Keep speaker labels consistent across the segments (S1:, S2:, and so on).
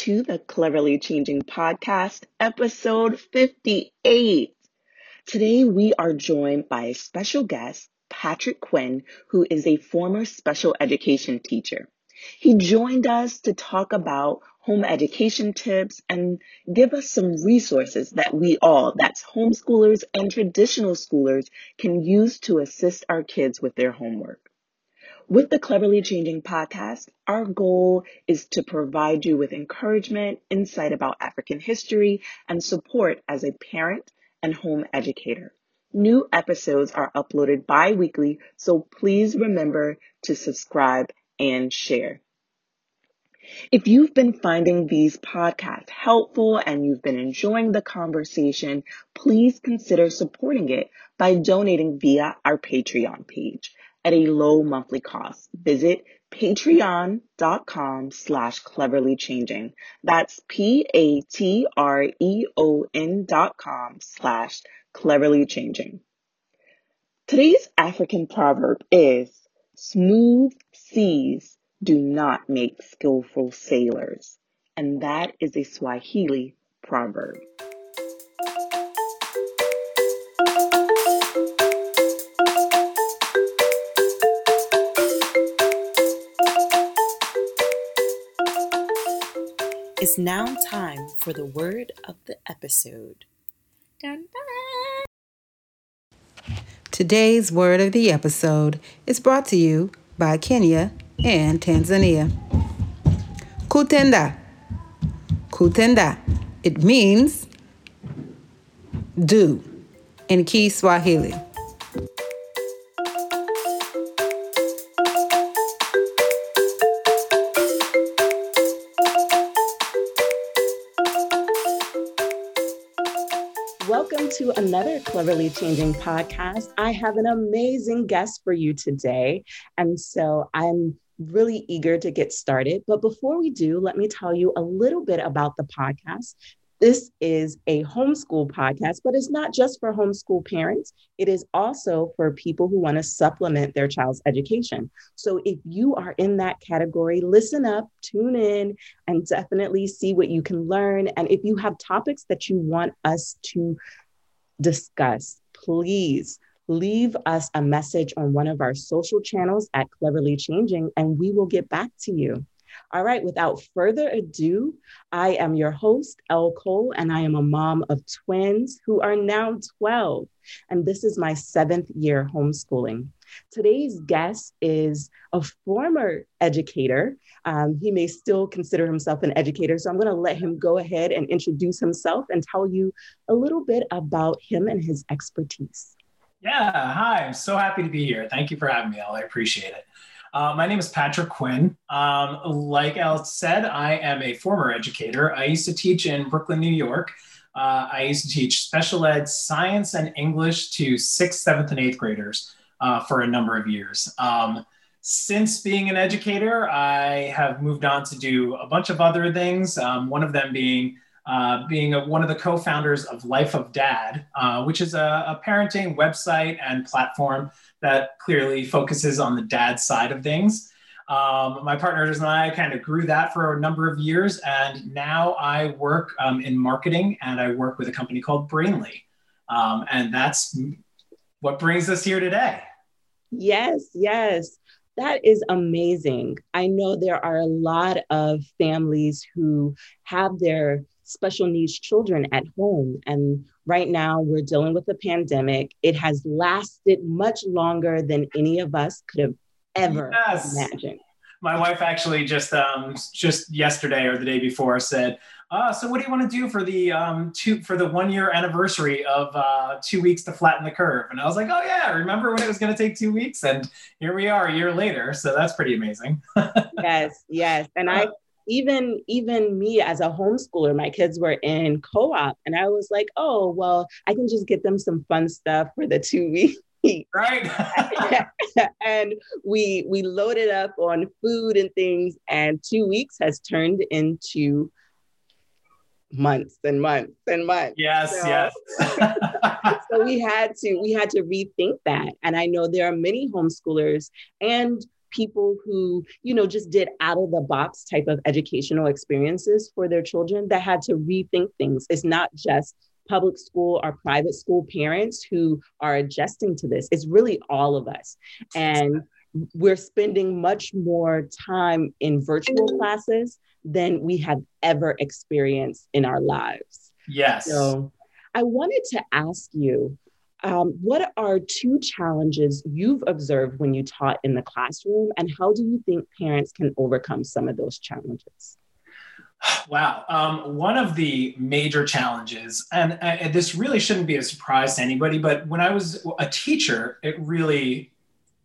S1: to the Cleverly Changing Podcast, episode 58. Today we are joined by a special guest, Patrick Quinn, who is a former special education teacher. He joined us to talk about home education tips and give us some resources that we all, that's homeschoolers and traditional schoolers, can use to assist our kids with their homework. With the Cleverly Changing podcast, our goal is to provide you with encouragement, insight about African history, and support as a parent and home educator. New episodes are uploaded bi-weekly, so please remember to subscribe and share. If you've been finding these podcasts helpful and you've been enjoying the conversation, please consider supporting it by donating via our Patreon page at a low monthly cost. Visit patreon.com slash cleverly changing. That's P-A-T-R-E-O-N dot com slash cleverly changing. Today's African proverb is smooth seas do not make skillful sailors. And that is a Swahili proverb. It's now time for the word of the episode. Dun,
S2: dun. Today's word of the episode is brought to you by Kenya and Tanzania. Kutenda. Kutenda. It means do in Kiswahili.
S1: To another Cleverly Changing podcast. I have an amazing guest for you today. And so I'm really eager to get started. But before we do, let me tell you a little bit about the podcast. This is a homeschool podcast, but it's not just for homeschool parents. It is also for people who want to supplement their child's education. So if you are in that category, listen up, tune in, and definitely see what you can learn. And if you have topics that you want us to discuss, please leave us a message on one of our social channels at Cleverly Changing, and we will get back to you. All right, without further ado, I am your host, Elle Cole, and I am a mom of twins who are now 12. And this is my seventh year homeschooling. Today's guest is a former educator. Um, he may still consider himself an educator. So I'm going to let him go ahead and introduce himself and tell you a little bit about him and his expertise.
S3: Yeah, hi. I'm so happy to be here. Thank you for having me, Elle. I appreciate it. Uh, my name is Patrick Quinn. Um, like Elle said, I am a former educator. I used to teach in Brooklyn, New York. Uh, I used to teach special ed science and English to sixth, seventh, and eighth graders uh, for a number of years. Um, since being an educator, I have moved on to do a bunch of other things. Um, one of them being uh, being a, one of the co-founders of Life of Dad, uh, which is a, a, parenting website and platform that clearly focuses on the dad side of things. Um, my partners and I kind of grew that for a number of years, and now I work um, in marketing and I work with a company called Brainly, um, and that's what brings us here today.
S1: Yes, yes. That is amazing. I know there are a lot of families who have their special needs children at home. And right now we're dealing with the pandemic. It has lasted much longer than any of us could have ever yes. imagined.
S3: My wife actually just um, just yesterday or the day before said, uh, so what do you want to do for the um, two for the one year anniversary of uh, two weeks to flatten the curve? And I was like, oh yeah, remember when it was going to take two weeks? And here we are a year later. So that's pretty amazing.
S1: yes, yes. And I even even me as a homeschooler, my kids were in co-op, and I was like, oh well, I can just get them some fun stuff for the two weeks.
S3: right
S1: and we we loaded up on food and things and two weeks has turned into months and months and months.
S3: Yes, so, yes.
S1: so we had to we had to rethink that. And I know there are many homeschoolers and people who, you know, just did out of the box type of educational experiences for their children that had to rethink things. It's not just public school or private school parents who are adjusting to this. It's really all of us. And we're spending much more time in virtual classes than we have ever experienced in our lives.
S3: Yes.
S1: So I wanted to ask you um, what are two challenges you've observed when you taught in the classroom, and how do you think parents can overcome some of those challenges?
S3: Wow. Um, one of the major challenges, and, and this really shouldn't be a surprise to anybody, but when I was a teacher, it really,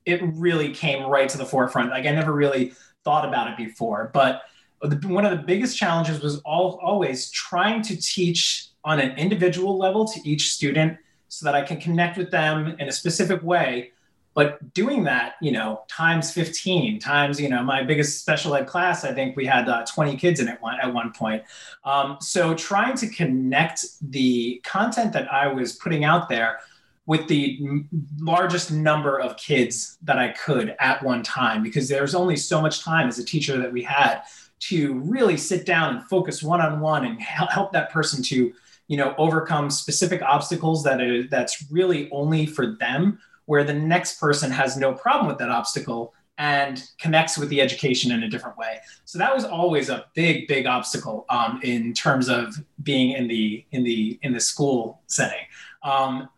S3: it really came right to the forefront. Like I never really thought about it before, but one of the biggest challenges was all, always trying to teach on an individual level to each student so that I can connect with them in a specific way. But doing that, you know, times 15 times, you know, my biggest special ed class, I think we had uh, 20 kids in it one, at one point. Um, so trying to connect the content that I was putting out there with the m- largest number of kids that I could at one time, because there's only so much time as a teacher that we had to really sit down and focus one on one and help that person to you know overcome specific obstacles that is that's really only for them where the next person has no problem with that obstacle and connects with the education in a different way. So that was always a big big obstacle um, in terms of being in the in the in the school setting. Um,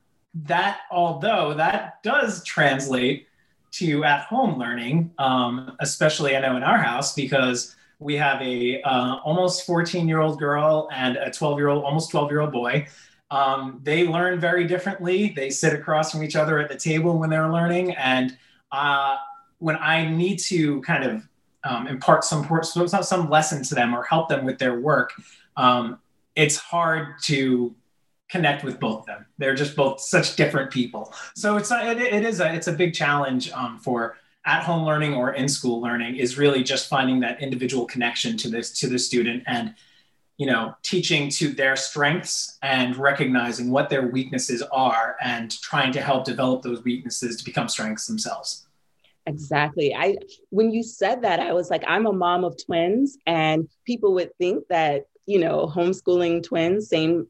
S3: that although that does translate to at home learning um, especially i know in our house because we have a uh, almost 14 year old girl and a 12 year old almost 12 year old boy. Um, they learn very differently. They sit across from each other at the table when they're learning. And uh, when i need to kind of um, impart some some lesson to them or help them with their work um, it's hard to connect with both of them. They're just both such different people. So it's it, it is a it's a big challenge um, for at home learning or in school learning is really just finding that individual connection to this to the student and you know teaching to their strengths and recognizing what their weaknesses are and trying to help develop those weaknesses to become strengths themselves.
S1: Exactly. I when you said that i was like i'm a mom of twins and people would think that you know homeschooling twins same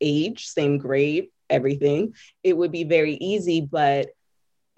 S1: age same grade everything it would be very easy but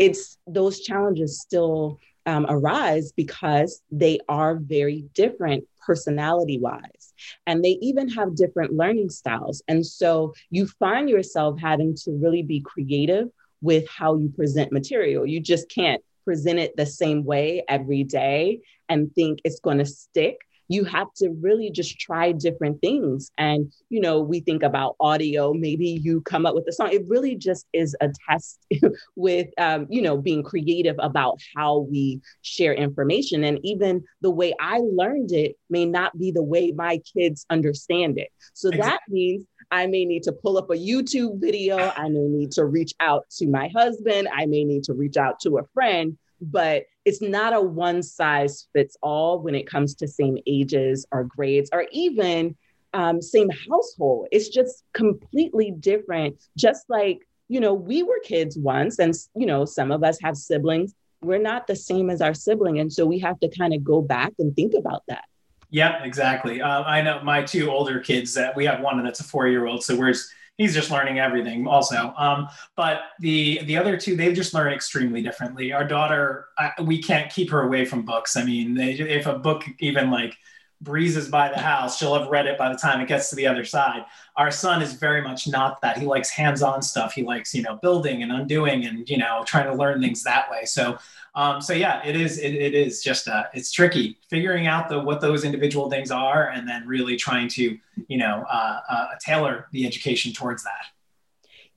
S1: it's those challenges still um, arise because they are very different personality wise and they even have different learning styles. And so you find yourself having to really be creative with how you present material. You just can't present it the same way every day and think it's going to stick you have to really just try different things. And, you know, we think about audio, maybe you come up with a song. It really just is a test with, um, you know, being creative about how we share information. And even the way I learned it may not be the way my kids understand it. So exactly. that means I may need to pull up a YouTube video. I may need to reach out to my husband. I may need to reach out to a friend but it's not a one size fits all when it comes to same ages or grades or even um, same household. It's just completely different. Just like, you know, we were kids once, and, you know, some of us have siblings. We're not the same as our sibling. And so we have to kind of go back and think about that.
S3: Yeah, exactly. Uh, I know my two older kids that we have one and that's a four year old. So we're he's just learning everything also. Um, but the the other two, they just learn extremely differently. Our daughter, I, we can't keep her away from books. I mean, they, if a book even like breezes by the house, she'll have read it by the time it gets to the other side. Our son is very much not that. He likes hands-on stuff. He likes, you know, building and undoing and, you know, trying to learn things that way. So um, so yeah, it is. It, it is just uh, it's tricky figuring out the what those individual things are, and then really trying to you know uh, uh, tailor the education towards that.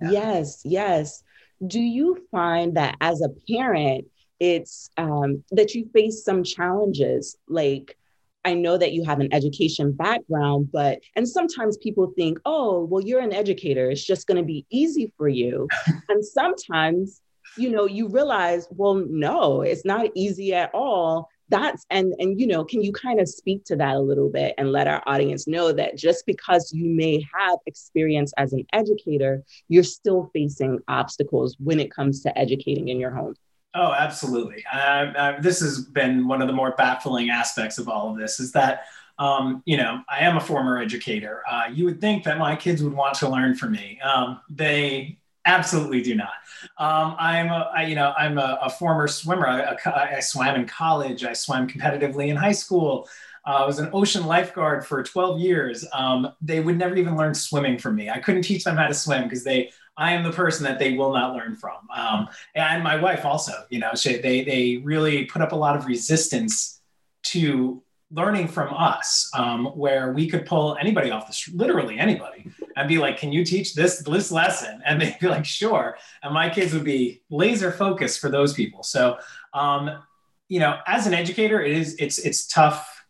S1: Yeah. Yes, yes. Do you find that as a parent, it's um, that you face some challenges like? I know that you have an education background, but, and sometimes people think, oh, well, you're an educator. It's just going to be easy for you. and sometimes you know you realize well no it's not easy at all that's and and you know can you kind of speak to that a little bit and let our audience know that just because you may have experience as an educator you're still facing obstacles when it comes to educating in your home
S3: Oh, absolutely. Uh, uh, this has been one of the more baffling aspects of all of this is that, um, you know, I am a former educator. Uh, you would think that my kids would want to learn from me. Um, they absolutely do not. Um, I'm a, I, you know, I'm a, a former swimmer. I, I, swam in college. I swam competitively in high school. Uh, I was an ocean lifeguard for 12 years. Um, they would never even learn swimming from me. I couldn't teach them how to swim because they I am the person that they will not learn from. Um, and my wife also, you know, she, they, they really put up a lot of resistance to learning from us, um, where we could pull anybody off the literally anybody, and be like, "Can you teach this this lesson?" And they'd be like, "Sure." And my kids would be laser focused for those people. So, um, you know, as an educator, it is it's it's tough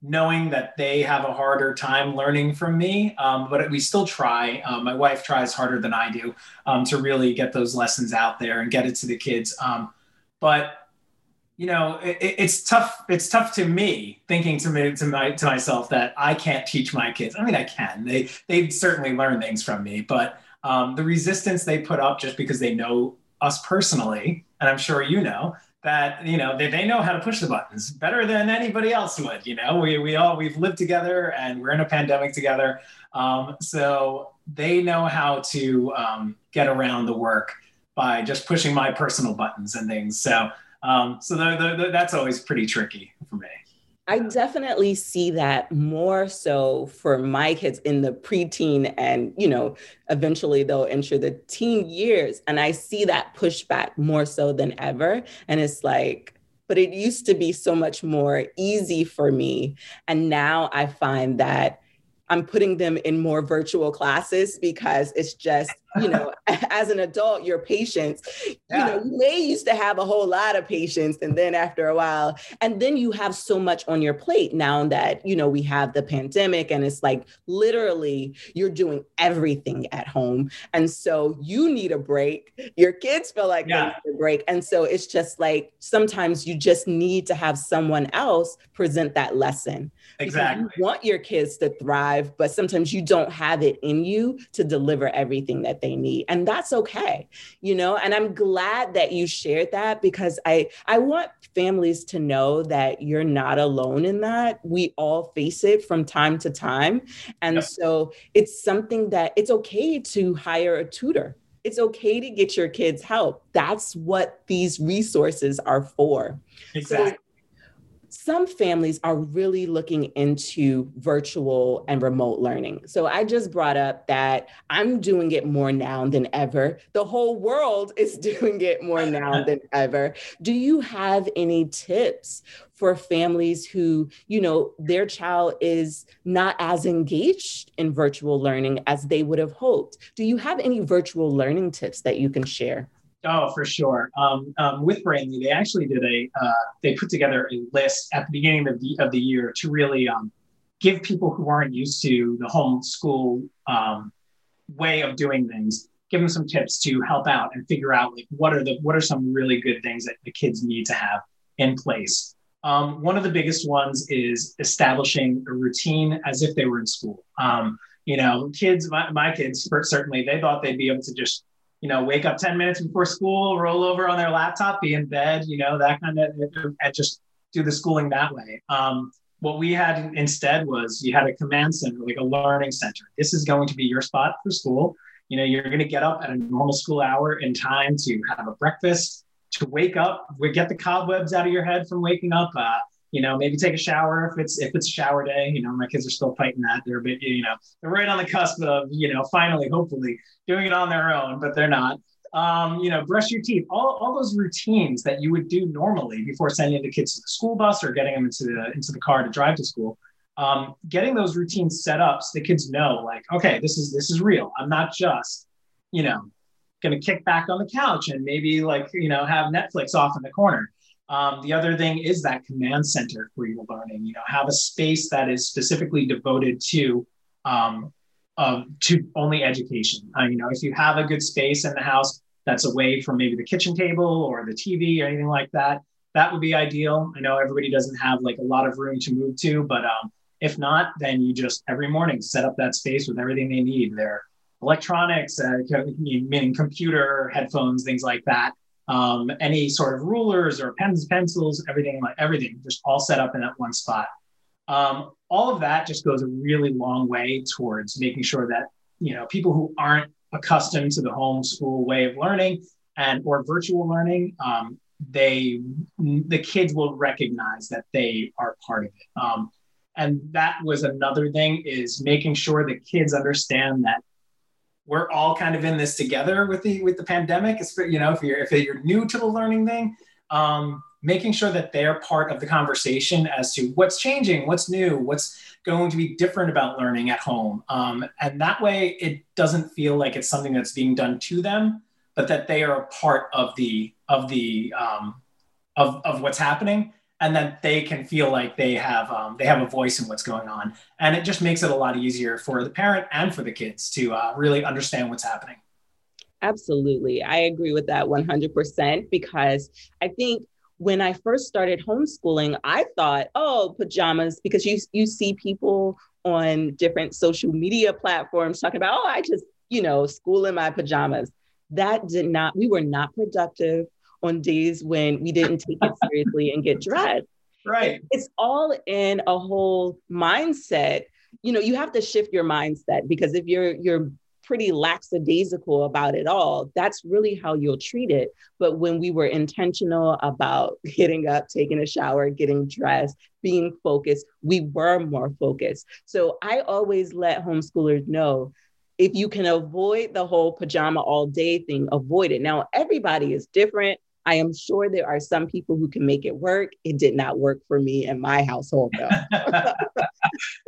S3: knowing that they have a harder time learning from me. Um, but we still try. Um, my wife tries harder than I do um, to really get those lessons out there and get it to the kids. Um, but you know, it, it's tough. It's tough to me thinking to me to my to myself that I can't teach my kids. I mean, I can. They they certainly learn things from me, but um, the resistance they put up just because they know us personally, and I'm sure you know, that you know they, they know how to push the buttons better than anybody else would you know we, we all we've lived together and we're in a pandemic together um, so they know how to um, get around the work by just pushing my personal buttons and things so um, so that's always pretty tricky for me
S1: I definitely see that more so for my kids in the preteen and, you know, eventually they'll enter the teen years. And I see that pushback more so than ever. And it's like, but it used to be so much more easy for me. And now I find that I'm putting them in more virtual classes because it's just, you know, as an adult, your patience, yeah. you know, you may used to have a whole lot of patience. And then after a while, and then you have so much on your plate now that, you know, we have the pandemic and it's like literally you're doing everything at home. And so you need a break. Your kids feel like yeah. they need a break. And so it's just like sometimes you just need to have someone else present that lesson.
S3: Exactly.
S1: You want your kids to thrive, but sometimes you don't have it in you to deliver everything that they need. And that's okay. You know, and I'm glad that you shared that because I I want families to know that you're not alone in that. We all face it from time to time. And yep. so it's something that it's okay to hire a tutor it's okay to get your kids help. That's what these resources are for.
S3: Exactly. So
S1: some families are really looking into virtual and remote learning. So I just brought up that I'm doing it more now than ever. The whole world is doing it more now than ever. Do you have any tips for families who, you know, their child is not as engaged in virtual learning as they would have hoped? Do you have any virtual learning tips that you can share?
S3: Oh, for sure. Um, um, with Brainly, they actually did a uh, they put together a list at the beginning of the of the year to really um, give people who aren't used to the homeschool um, way of doing things, give them some tips to help out and figure out like what are the what are some really good things that the kids need to have in place. Um, one of the biggest ones is establishing a routine as if they were in school. Um, you know, kids, my, my kids certainly, they thought they'd be able to just you know, wake up 10 minutes before school, roll over on their laptop, be in bed, you know, that kind of, and just do the schooling that way. Um, what we had instead was you had a command center, like a learning center. This is going to be your spot for school. You know, you're going to get up at a normal school hour in time to have a breakfast, to wake up, we get the cobwebs out of your head from waking up. Uh, you know, maybe take a shower if it's if it's shower day. You know, my kids are still fighting that. They're a bit, you know, they're right on the cusp of, you know, finally, hopefully, doing it on their own, but they're not. Um, you know, brush your teeth, all, all those routines that you would do normally before sending the kids to the school bus or getting them into the into the car to drive to school. Um, getting those routines set up so the kids know, like, okay, this is this is real. I'm not just, you know, to kick back on the couch and maybe like you know have Netflix off in the corner. Um, the other thing is that command center for your learning. You know, have a space that is specifically devoted to um, uh, to only education. Uh, you know, if you have a good space in the house that's away from maybe the kitchen table or the TV or anything like that, that would be ideal. I know everybody doesn't have like a lot of room to move to, but um, if not, then you just every morning set up that space with everything they need. Their electronics, uh, meaning computer, headphones, things like that um, any sort of rulers or pens, pencils, everything like everything, just all set up in that one spot. Um, all of that just goes a really long way towards making sure that you know people who aren't accustomed to the homeschool way of learning and or virtual learning, um, they the kids will recognize that they are part of it. Um, and that was another thing is making sure that kids understand that we're all kind of in this together with the with the pandemic. It's you know if you're if you're new to the learning thing, um, making sure that they're part of the conversation as to what's changing, what's new, what's going to be different about learning at home, um, and that way it doesn't feel like it's something that's being done to them, but that they are a part of the of the um, of of what's happening and that they can feel like they have um, they have a voice in what's going on. And it just makes it a lot easier for the parent and for the kids to uh, really understand what's happening.
S1: Absolutely. I agree with that 100% because i think when i first started homeschooling i thought oh pajamas because you you see people on different social media platforms talking about oh i just you know school in my pajamas. That did not we were not productive on days when we didn't take it seriously and get dressed.
S3: Right.
S1: It's all in a whole mindset. You know, you have to shift your mindset because if you're you're pretty lackadaisical about it all, that's really how you'll treat it. But when we were intentional about getting up, taking a shower, getting dressed, being focused, we were more focused. So I always let homeschoolers know if you can avoid the whole pajama all day thing, avoid it. Now, everybody is different. I am sure there are some people who can make it work. It did not work for me in my household, though.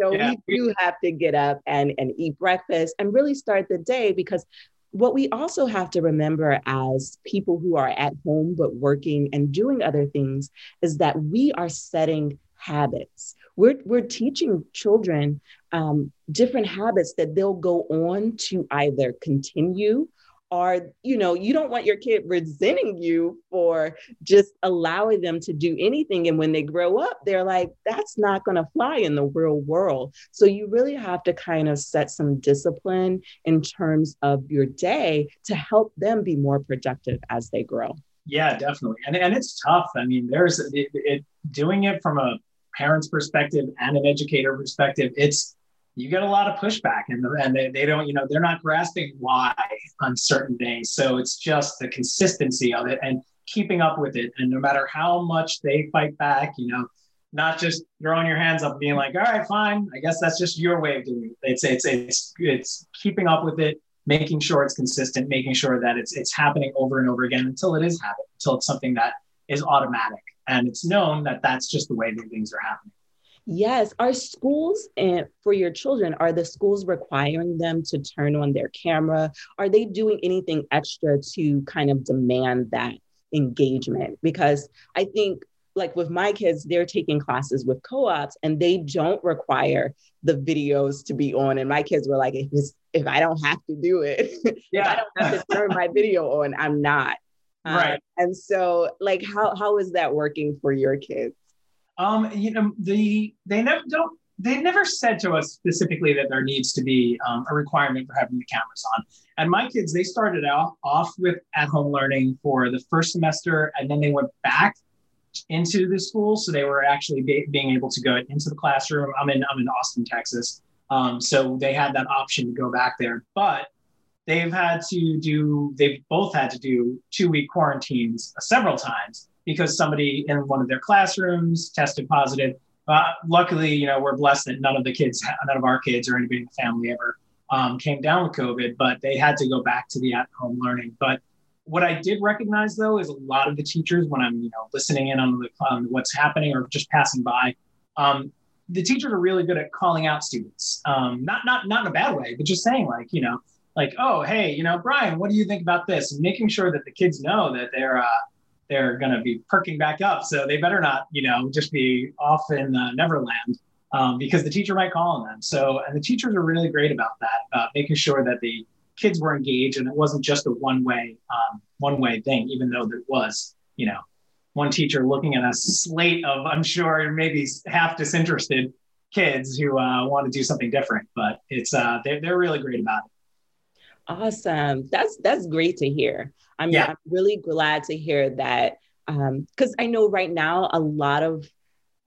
S1: so yeah. we do have to get up and, and eat breakfast and really start the day because what we also have to remember as people who are at home but working and doing other things is that we are setting habits. We're, we're teaching children um, different habits that they'll go on to either continue are you know you don't want your kid resenting you for just allowing them to do anything. And when they grow up they're like that's not going to fly in the real world. So you really have to kind of set some discipline in terms of your day to help them be more productive as they grow.
S3: Yeah definitely. And, and it's tough. I mean there's it, it doing it from a parent's perspective and an educator perspective it's you get a lot of pushback and, and they, they don't, you know, they're not grasping why on certain days So it's just the consistency of it and keeping up with it. And no matter how much they fight back, you know, not just throwing your hands up and being like, all right, fine. I guess that's just your way of doing it. It's, it's, it's, it's keeping up with it, making sure it's consistent, making sure that it's, it's happening over and over again until it is happening, until it's something that is automatic. And it's known that that's just the way that things are happening.
S1: Yes. Are schools and for your children, are the schools requiring them to turn on their camera? Are they doing anything extra to kind of demand that engagement? Because I think like with my kids, they're taking classes with co-ops and they don't require the videos to be on. And my kids were like, if, if I don't have to do it, yeah. if I don't have to turn my video on, I'm not.
S3: Right. Um,
S1: and so like how how is that working for your kids?
S3: Um, you know, the they never don't they never said to us specifically that there needs to be um, a requirement for having the cameras on. And my kids, they started out off with at-home learning for the first semester, and then they went back into the school, so they were actually be, being able to go into the classroom. I'm in I'm in Austin, Texas, um, so they had that option to go back there, but they've had to do they've both had to do two week quarantines several times because somebody in one of their classrooms tested positive. Uh, luckily, you know, we're blessed that none of the kids, none of our kids or anybody in the family ever um, came down with COVID, but they had to go back to the at-home learning. But what I did recognize though is a lot of the teachers, when I'm, you know, listening in on, the, on what's happening or just passing by, um, the teachers are really good at calling out students. Um, not not not in a bad way, but just saying like, you know, like, oh, hey, you know, Brian, what do you think about this? And making sure that the kids know that they're uh, they're going to be perking back up. So they better not, you know, just be off in uh, Neverland um, because the teacher might call on them. So, and the teachers are really great about that, uh, making sure that the kids were engaged and it wasn't just a one way, um, one way thing, even though there was, you know, one teacher looking at a slate of, I'm sure, maybe half disinterested kids who uh, want to do something different. But it's uh, they're, they're really great about it.
S1: Awesome. That's that's great to hear. I'm,
S3: Yeah.
S1: I'm really glad to hear that because I know right now a lot of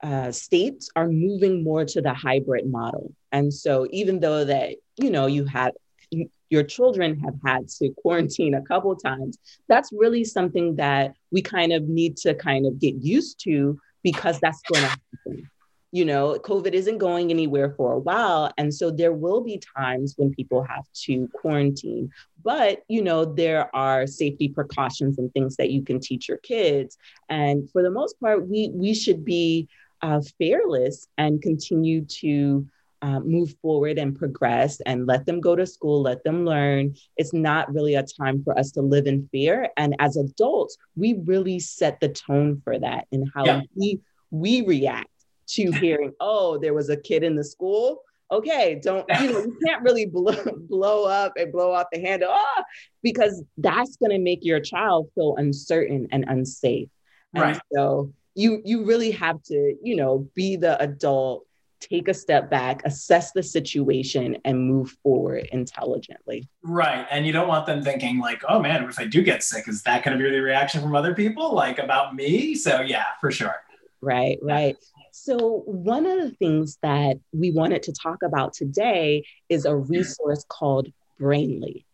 S1: uh, states are moving more to the hybrid model. And so even though that, you know, you had you, your children have had to quarantine a couple times, that's really something that we kind of need to kind of get used to because that's going to happen. You know, COVID isn't going anywhere for a while. And so there will be times when people have to quarantine. But, you know, there are safety precautions and things that you can teach your kids. And for the most part, we we should be uh, fearless and continue to uh, move forward and progress and let them go to school, let them learn. It's not really a time for us to live in fear. And as adults, we really set the tone for that and how
S3: Yeah.
S1: we we react to hearing, oh, there was a kid in the school. Okay, don't you know? You can't really blow, blow up and blow off the handle, ah, because that's going to make your child feel uncertain and unsafe. And
S3: Right.
S1: so you you really have to, you know, be the adult, take a step back, assess the situation, and move forward intelligently.
S3: Right. And you don't want them thinking, like, oh man, if I do get sick, is that going to be the reaction from other people, like about me? So, yeah, for sure.
S1: Right, right. So, one of the things that we wanted to talk about today is a resource called Brainly.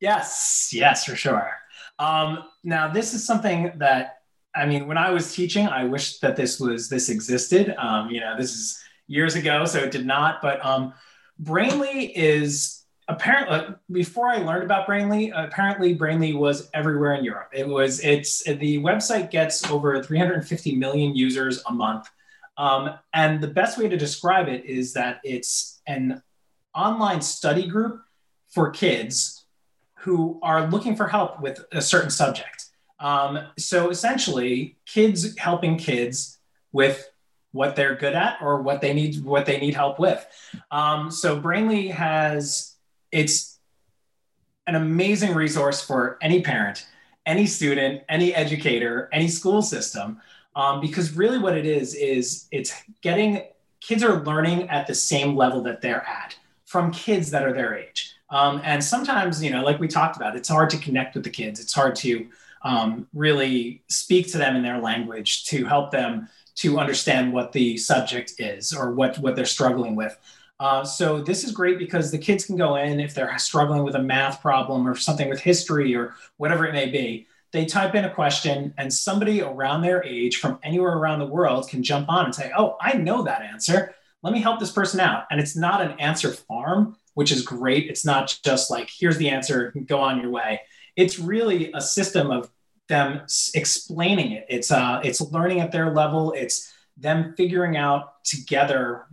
S3: Yes, yes, for sure. Um, now, this is something that I mean, when I was teaching, I wish that this was this existed. Um, you know, this is years ago, so it did not. But um, Brainly is apparently before I learned about Brainly, apparently Brainly was everywhere in Europe. It was it's the website gets over 350 million users a month, um, and the best way to describe it is that it's an online study group for kids who are looking for help with a certain subject. Um, so essentially, kids helping kids with what they're good at or what they need what they need help with. Um, so Brainly has it's an amazing resource for any parent, any student, any educator, any school system, um, because really what it is is it's getting kids are learning at the same level that they're at from kids that are their age. Um, and sometimes, you know, like we talked about, it's hard to connect with the kids. It's hard to um, really speak to them in their language to help them to understand what the subject is or what, what they're struggling with. Uh, so this is great because the kids can go in if they're struggling with a math problem or something with history or whatever it may be. They type in a question and somebody around their age from anywhere around the world can jump on and say, Oh, I know that answer. Let me help this person out. And it's not an answer farm, which is great. It's not just like, here's the answer, go on your way it's really a system of them explaining it. It's uh, it's learning at their level. It's them figuring out together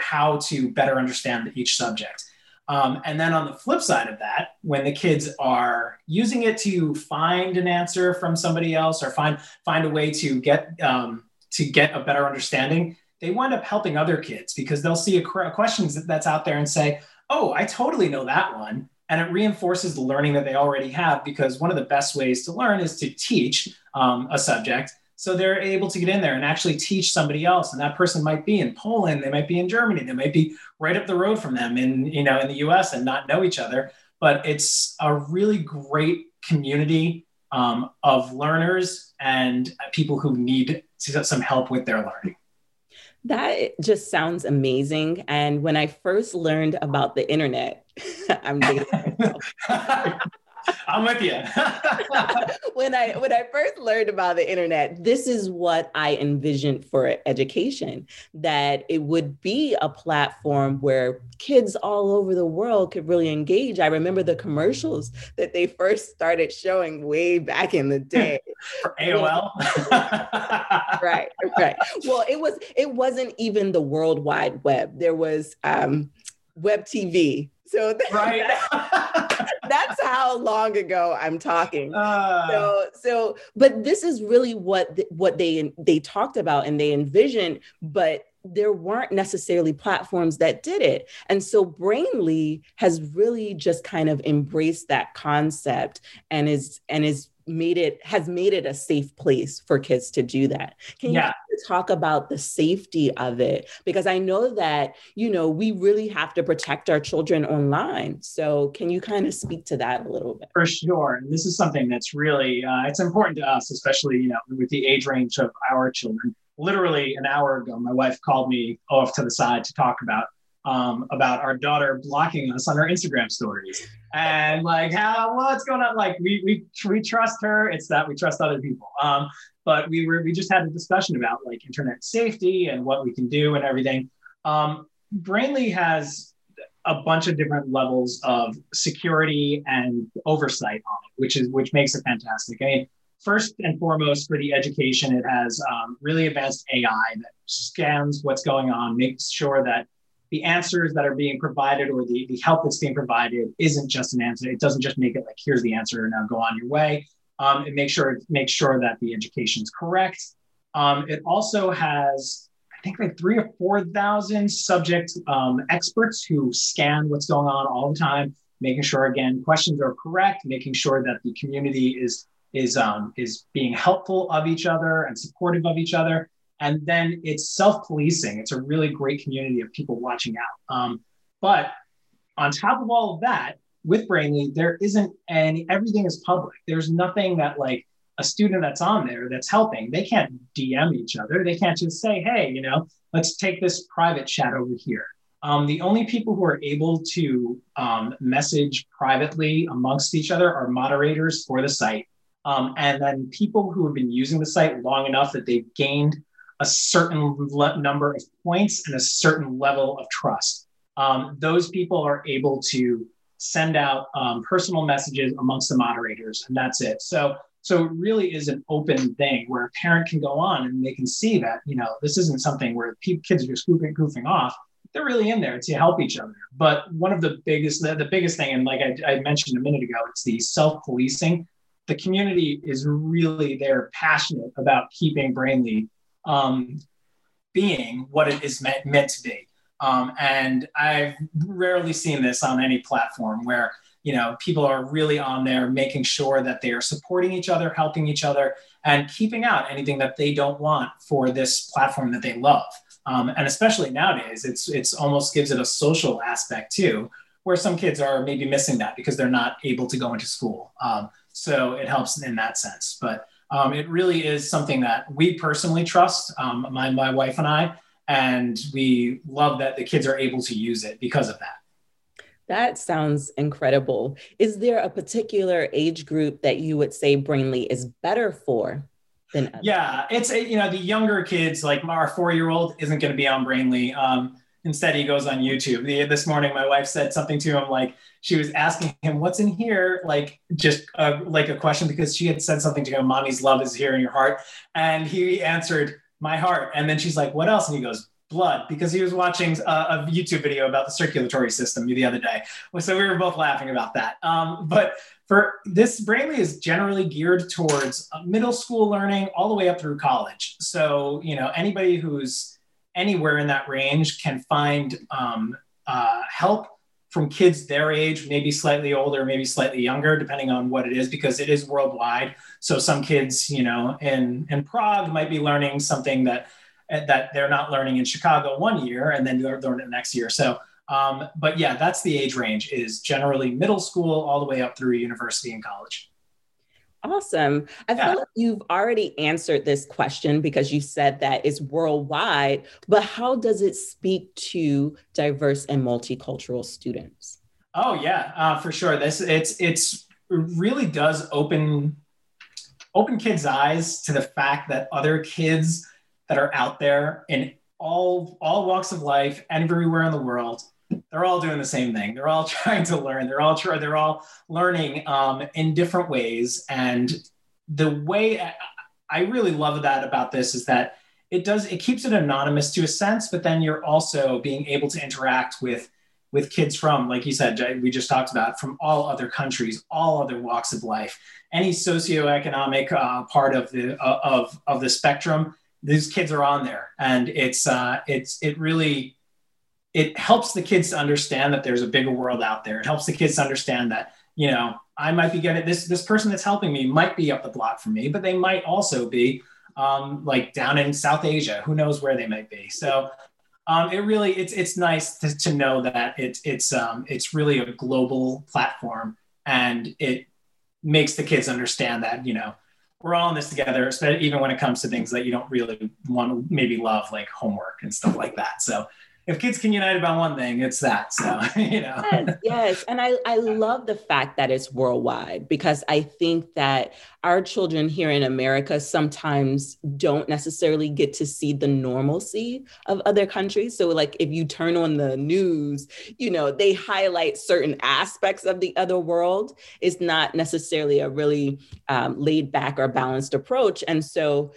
S3: how to better understand each subject. Um, and then on the flip side of that, when the kids are using it to find an answer from somebody else or find find a way to get um, to get a better understanding, they wind up helping other kids because they'll see a, a question that's out there and say, "Oh, I totally know that one." and it reinforces the learning that they already have because one of the best ways to learn is to teach um, a subject so they're able to get in there and actually teach somebody else and that person might be in poland they might be in germany they might be right up the road from them in you know in the us and not know each other but it's a really great community um, of learners and people who need some help with their learning
S1: that just sounds amazing. And when I first learned about the internet, I'm dating myself.
S3: I'm with you.
S1: when I when I first learned about the internet, this is what I envisioned for education that it would be a platform where kids all over the world could really engage. I remember the commercials that they first started showing way back in the day.
S3: for AOL.
S1: right, right. Well, it was it wasn't even the World Wide Web. There was um web TV. So that,
S3: right.
S1: that's how long ago I'm talking.
S3: Uh,
S1: so so but this is really what th- what they they talked about and they envisioned but there weren't necessarily platforms that did it and so brainly has really just kind of embraced that concept and is and is made it has made it a safe place for kids to do that can you
S3: Yeah.
S1: Talk about the safety of it because I know that, you know, we really have to protect our children online. So can you kind of speak to that a little bit?
S3: For sure. And this is something that's really, uh, it's important to us, especially, you know, with the age range of our children. Literally an hour ago, my wife called me off to the side to talk about um, about our daughter blocking us on her Instagram stories and like how what's going on. Like we we we trust her. It's that we trust other people. Um, but we were we just had a discussion about like internet safety and what we can do and everything. Um, Brainly has a bunch of different levels of security and oversight on it, which is which makes it fantastic. I mean, first and foremost for the education, it has um, really advanced AI that scans what's going on, makes sure that the answers that are being provided or the, the help that's being provided isn't just an answer. It doesn't just make it like, here's the answer, and now go on your way. Um, it makes sure, makes sure that the education is correct. Um, it also has, I think like three or 4,000 subject um, experts who scan what's going on all the time, making sure, again, questions are correct, making sure that the community is, is, um, is being helpful of each other and supportive of each other. And then it's self policing. It's a really great community of people watching out. Um, but on top of all of that, with Brainly, there isn't any, everything is public. There's nothing that like a student that's on there that's helping. They can't DM each other. They can't just say, hey, you know, let's take this private chat over here. Um, the only people who are able to um, message privately amongst each other are moderators for the site. Um, and then people who have been using the site long enough that they've gained a certain le- number of points and a certain level of trust. Um, those people are able to send out um, personal messages amongst the moderators, and that's it. So, so it really is an open thing where a parent can go on and they can see that you know this isn't something where kids are just goofing, goofing off. They're really in there to help each other. But one of the biggest, the, the biggest thing, and like I, I mentioned a minute ago, it's the self-policing. The community is really they're passionate about keeping Brainly um, being what it is meant, meant to be. Um, and I've rarely seen this on any platform where you know people are really on there making sure that they are supporting each other, helping each other, and keeping out anything that they don't want for this platform that they love. Um, and especially nowadays, it's it's almost gives it a social aspect too, where some kids are maybe missing that because they're not able to go into school. Um, so it helps in that sense. But um, it really is something that we personally trust, um, my, my wife and I, and we love that the kids are able to use it because of that.
S1: That sounds incredible. Is there a particular age group that you would say Brainly is better for than others?
S3: Yeah, it's a, you know the younger kids like our four year old isn't going to be on Brainly. Um, instead, he goes on YouTube. The, this morning, my wife said something to him like, she was asking him what's in here? Like just uh, like a question because she had said something to him mommy's love is here in your heart. And he answered my heart. And then she's like what else? And he goes blood. Because he was watching a, a youtube video about the circulatory system the other day. So we were both laughing about that. Um, but for this brainly is generally geared towards uh, middle school learning all the way up through college. So you know anybody who's anywhere in that range can find um, uh, help from kids their age, maybe slightly older, maybe slightly younger, depending on what it is, because it is worldwide. So some kids, you know, in in Prague might be learning something that that they're not learning in Chicago one year, and then they're learning it next year. So, um, but yeah, that's the age range is generally middle school all the way up through university and college.
S1: Awesome. I yeah. feel like you've already answered this question because you said that it's worldwide, but how does it speak to diverse and multicultural students?
S3: Oh yeah, uh, for sure. This it's it's really does open open kids' eyes to the fact that other kids that are out there in all all walks of life, everywhere in the world, they're all doing the same thing. They're all trying to learn. They're all try, they're all learning um, in different ways. And the way I, I really love that about this is that it does it keeps it anonymous to a sense, but then you're also being able to interact with with kids from, like you said, we just talked about, from all other countries, all other walks of life, any socioeconomic uh, part of the uh, of of the spectrum. These kids are on there, and it's uh, it's it really it helps the kids to understand that there's a bigger world out there. It helps the kids to understand that, you know, I might be getting this, this person that's helping me might be up the block from me, but they might also be um, like down in South Asia. Who knows where they might be? So um, it really it's it's nice to, to know that it's it's um, it's really a global platform and it makes the kids understand that you know we're all in this together, especially even when it comes to things that you don't really want to maybe love, like homework and stuff like that. So if kids can unite about one thing, it's that. So, you know.
S1: Yes, yes. And I, I love the fact that it's worldwide because I think that our children here in America sometimes don't necessarily get to see the normalcy of other countries. So, like if you turn on the news, you know, they highlight certain aspects of the other world. It's not necessarily a really um, laid back or balanced approach. And so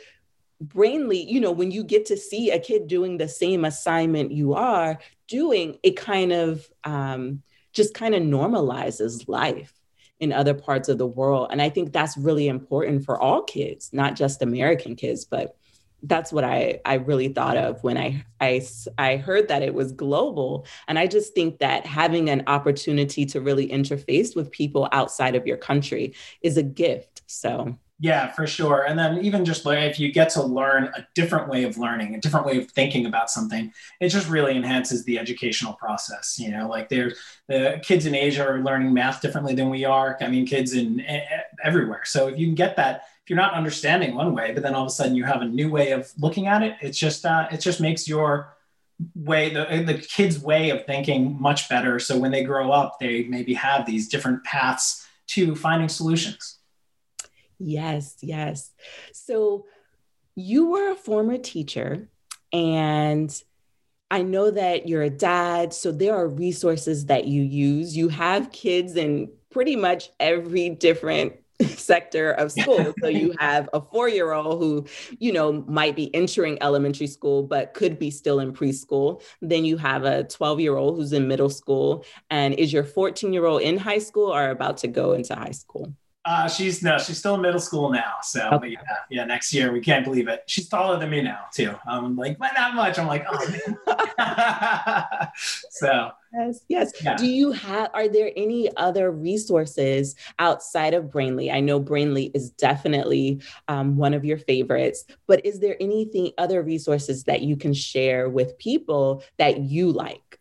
S1: brainly, you know, when you get to see a kid doing the same assignment you are doing, it kind of um, just kind of normalizes life in other parts of the world. And I think that's really important for all kids, not just American kids, but that's what I, I really thought of when I, I, I heard that it was global. And I just think that having an opportunity to really interface with people outside of your country is a gift. So
S3: yeah, for sure. And then even just if you get to learn a different way of learning, a different way of thinking about something, it just really enhances the educational process. You know, like there's the kids in Asia are learning math differently than we are. I mean, kids in everywhere. So if you can get that, if you're not understanding one way, but then all of a sudden you have a new way of looking at it, it's just uh, it just makes your way the, the kids way of thinking much better so when they grow up they maybe have these different paths to finding solutions
S1: Yes, yes. So you were a former teacher, and I know that you're a dad. So there are resources that you use. You have kids in pretty much every different sector of school. So you have a four year old who, you know, might be entering elementary school, but could be still in preschool. Then you have a 12 year old who's in middle school. And is your 14 year old in high school or about to go into high school?
S3: Uh, she's no, she's still in middle school now. So okay. yeah, yeah, next year we can't believe it. She's taller than me now too. I'm like, but not much. I'm like, oh so
S1: yes, yes. Yeah. Do you have? Are there any other resources outside of Brainly? I know Brainly is definitely um, one of your favorites, but is there anything other resources that you can share with people that you like?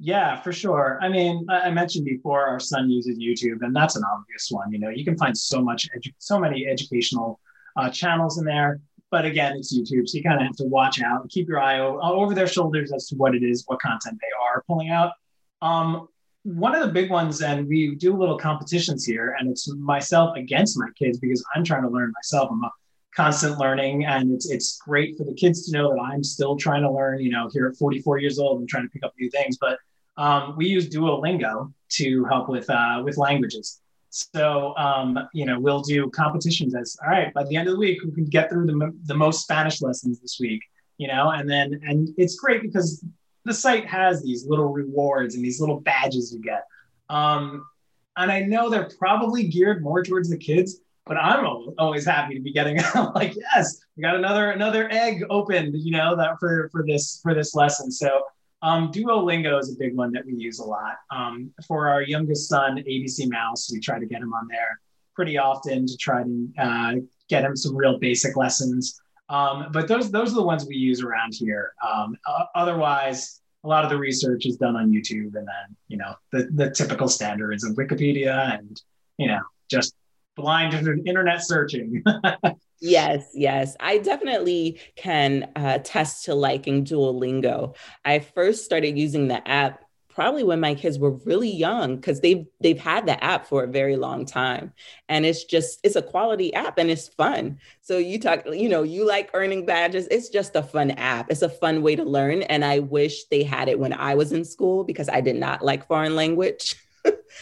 S3: Yeah, for sure. I mean, I mentioned before our son uses YouTube, and that's an obvious one. You know, you can find so much, edu- so many educational uh, channels in there. But again, it's YouTube, so you kind of have to watch out and keep your eye o- over their shoulders as to what it is, what content they are pulling out. Um, one of the big ones, and we do little competitions here, and it's myself against my kids because I'm trying to learn myself. I'm constant learning, and it's it's great for the kids to know that I'm still trying to learn. You know, here at 44 years old, I'm trying to pick up new things, but um, we use Duolingo to help with uh, with languages. So um, you know we'll do competitions as all right by the end of the week we can get through the, the most Spanish lessons this week. You know, and then and it's great because the site has these little rewards and these little badges you get. Um, and I know they're probably geared more towards the kids, but I'm always happy to be getting like, yes, we got another another egg opened, you know, that for for this for this lesson. So um, Duolingo is a big one that we use a lot. Um, for our youngest son, ABC Mouse, we try to get him on there pretty often to try to uh, get him some real basic lessons. Um, but those those are the ones we use around here. Um, otherwise, a lot of the research is done on YouTube, and then you know the the typical standards of Wikipedia and you know just blind internet searching.
S1: Yes, yes. I definitely can uh, attest to liking Duolingo. I first started using the app probably when my kids were really young because they've they've had the app for a very long time and it's just it's a quality app and it's fun so you talk you know you like earning badges it's just a fun app it's a fun way to learn and i wish they had it when i was in school because i did not like foreign language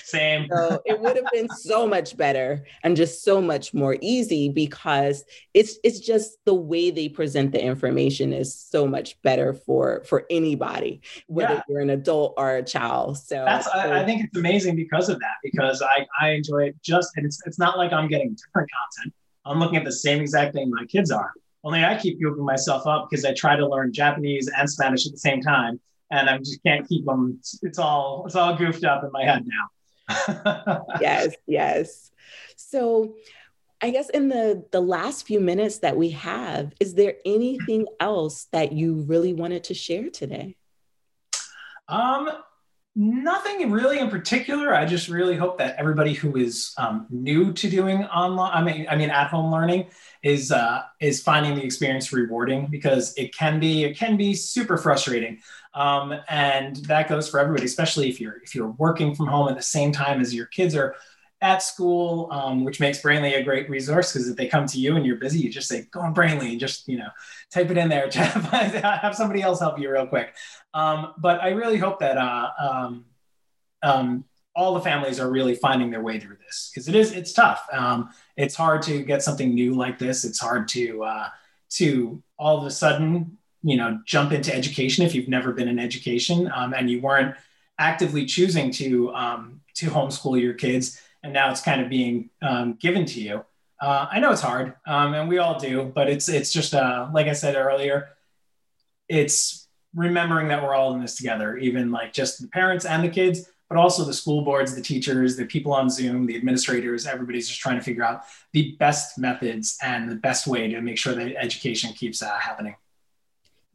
S3: Same.
S1: so it would have been so much better and just so much more easy because it's it's just the way they present the information is so much better for for anybody, whether yeah. you're an adult or a child. So
S3: that's
S1: so,
S3: I, I, think it's amazing because of that because I I enjoy it just and it's it's not like I'm getting different content. I'm looking at the same exact thing my kids are. Only I keep yoking myself up because I try to learn Japanese and Spanish at the same time and I just can't keep them. It's all it's all goofed up in my head now.
S1: yes, yes. So I guess in the the last few minutes that we have, is there anything else that you really wanted to share today?
S3: Um, nothing really in particular. I just really hope that everybody who is um, new to doing online, I mean, I mean, at home learning, is uh, is finding the experience rewarding because it can be it can be super frustrating, um, and that goes for everybody, especially if you're if you're working from home at the same time as your kids are at school, um, which makes Brainly a great resource because if they come to you and you're busy, you just say, go on Brainly and just, you know, type it in there, Jeff, have somebody else help you real quick. Um, but I really hope that uh, um, um, all the families are really finding their way through this because it is, it's tough. Um, it's hard to get something new like this. It's hard to, uh, to all of a sudden, you know, jump into education if you've never been in education um, and you weren't actively choosing to, to homeschool your kids and now it's kind of being um, given to you. Uh, I know it's hard, um, and we all do, but it's it's just uh, like I said earlier, it's remembering that we're all in this together, even like just the parents and the kids, but also the school boards, the teachers, the people on Zoom, the administrators. Everybody's just trying to figure out the best methods and the best way to make sure that education keeps uh, happening.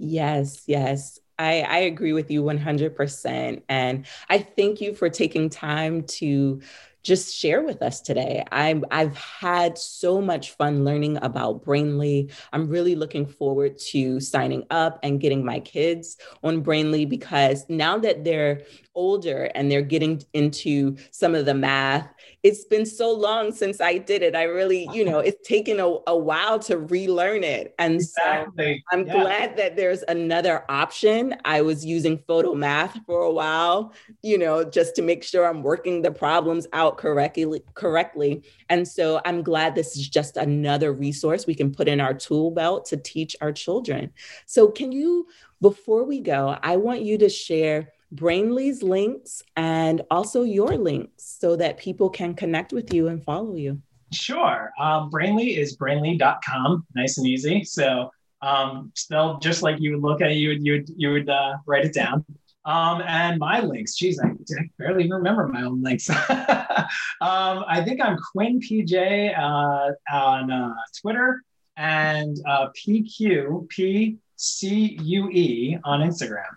S1: Yes, yes. I, I agree with you 100%. And I thank you for taking time to just share with us today. I'm, I've had so much fun learning about Brainly. I'm really looking forward to signing up and getting my kids on Brainly because now that they're older and they're getting into some of the math it's been so long since I did it. I really, you know, it's taken a, a while to relearn it. And exactly. so I'm yeah. glad that there's another option. I was using Photomath for a while, you know, just to make sure I'm working the problems out correctly correctly. And so I'm glad this is just another resource we can put in our tool belt to teach our children. So can you before we go, I want you to share Brainly's links and also your links so that people can connect with you and follow you.
S3: Sure. Um, Brainly is brainly.com, nice and easy. So um, spelled just like you would look at it, you would, you would, you would uh, write it down. Um, and my links, geez, I, barely even remember my own links. um, I think I'm Quinn PJ uh, on uh, Twitter and uh, PQ, P C U E on Instagram.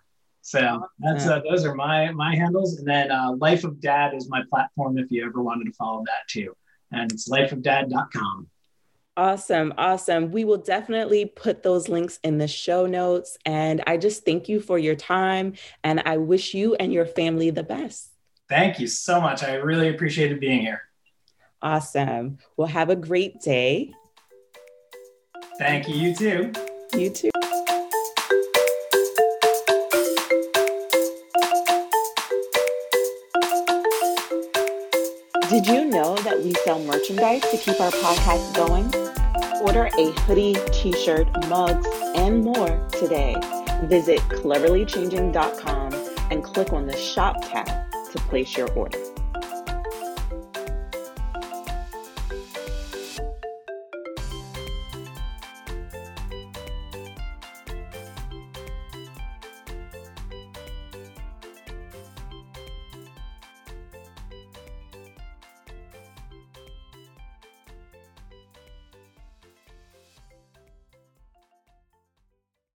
S3: So that's uh, those are my my handles, and then uh, Life of Dad is my platform if you ever wanted to follow that too, and it's lifeofdad.com.
S1: Awesome, awesome. We will definitely put those links in the show notes, and I just thank you for your time, and I wish you and your family the best.
S3: Thank you so much. I really appreciated being here.
S1: Awesome. Well, have a great day.
S3: Thank you. You too.
S1: You too. Did you know that we sell merchandise to keep our podcast going? Order a hoodie, t shirt, mugs, and more today. Visit cleverlychanging.com and click on the shop tab to place your order.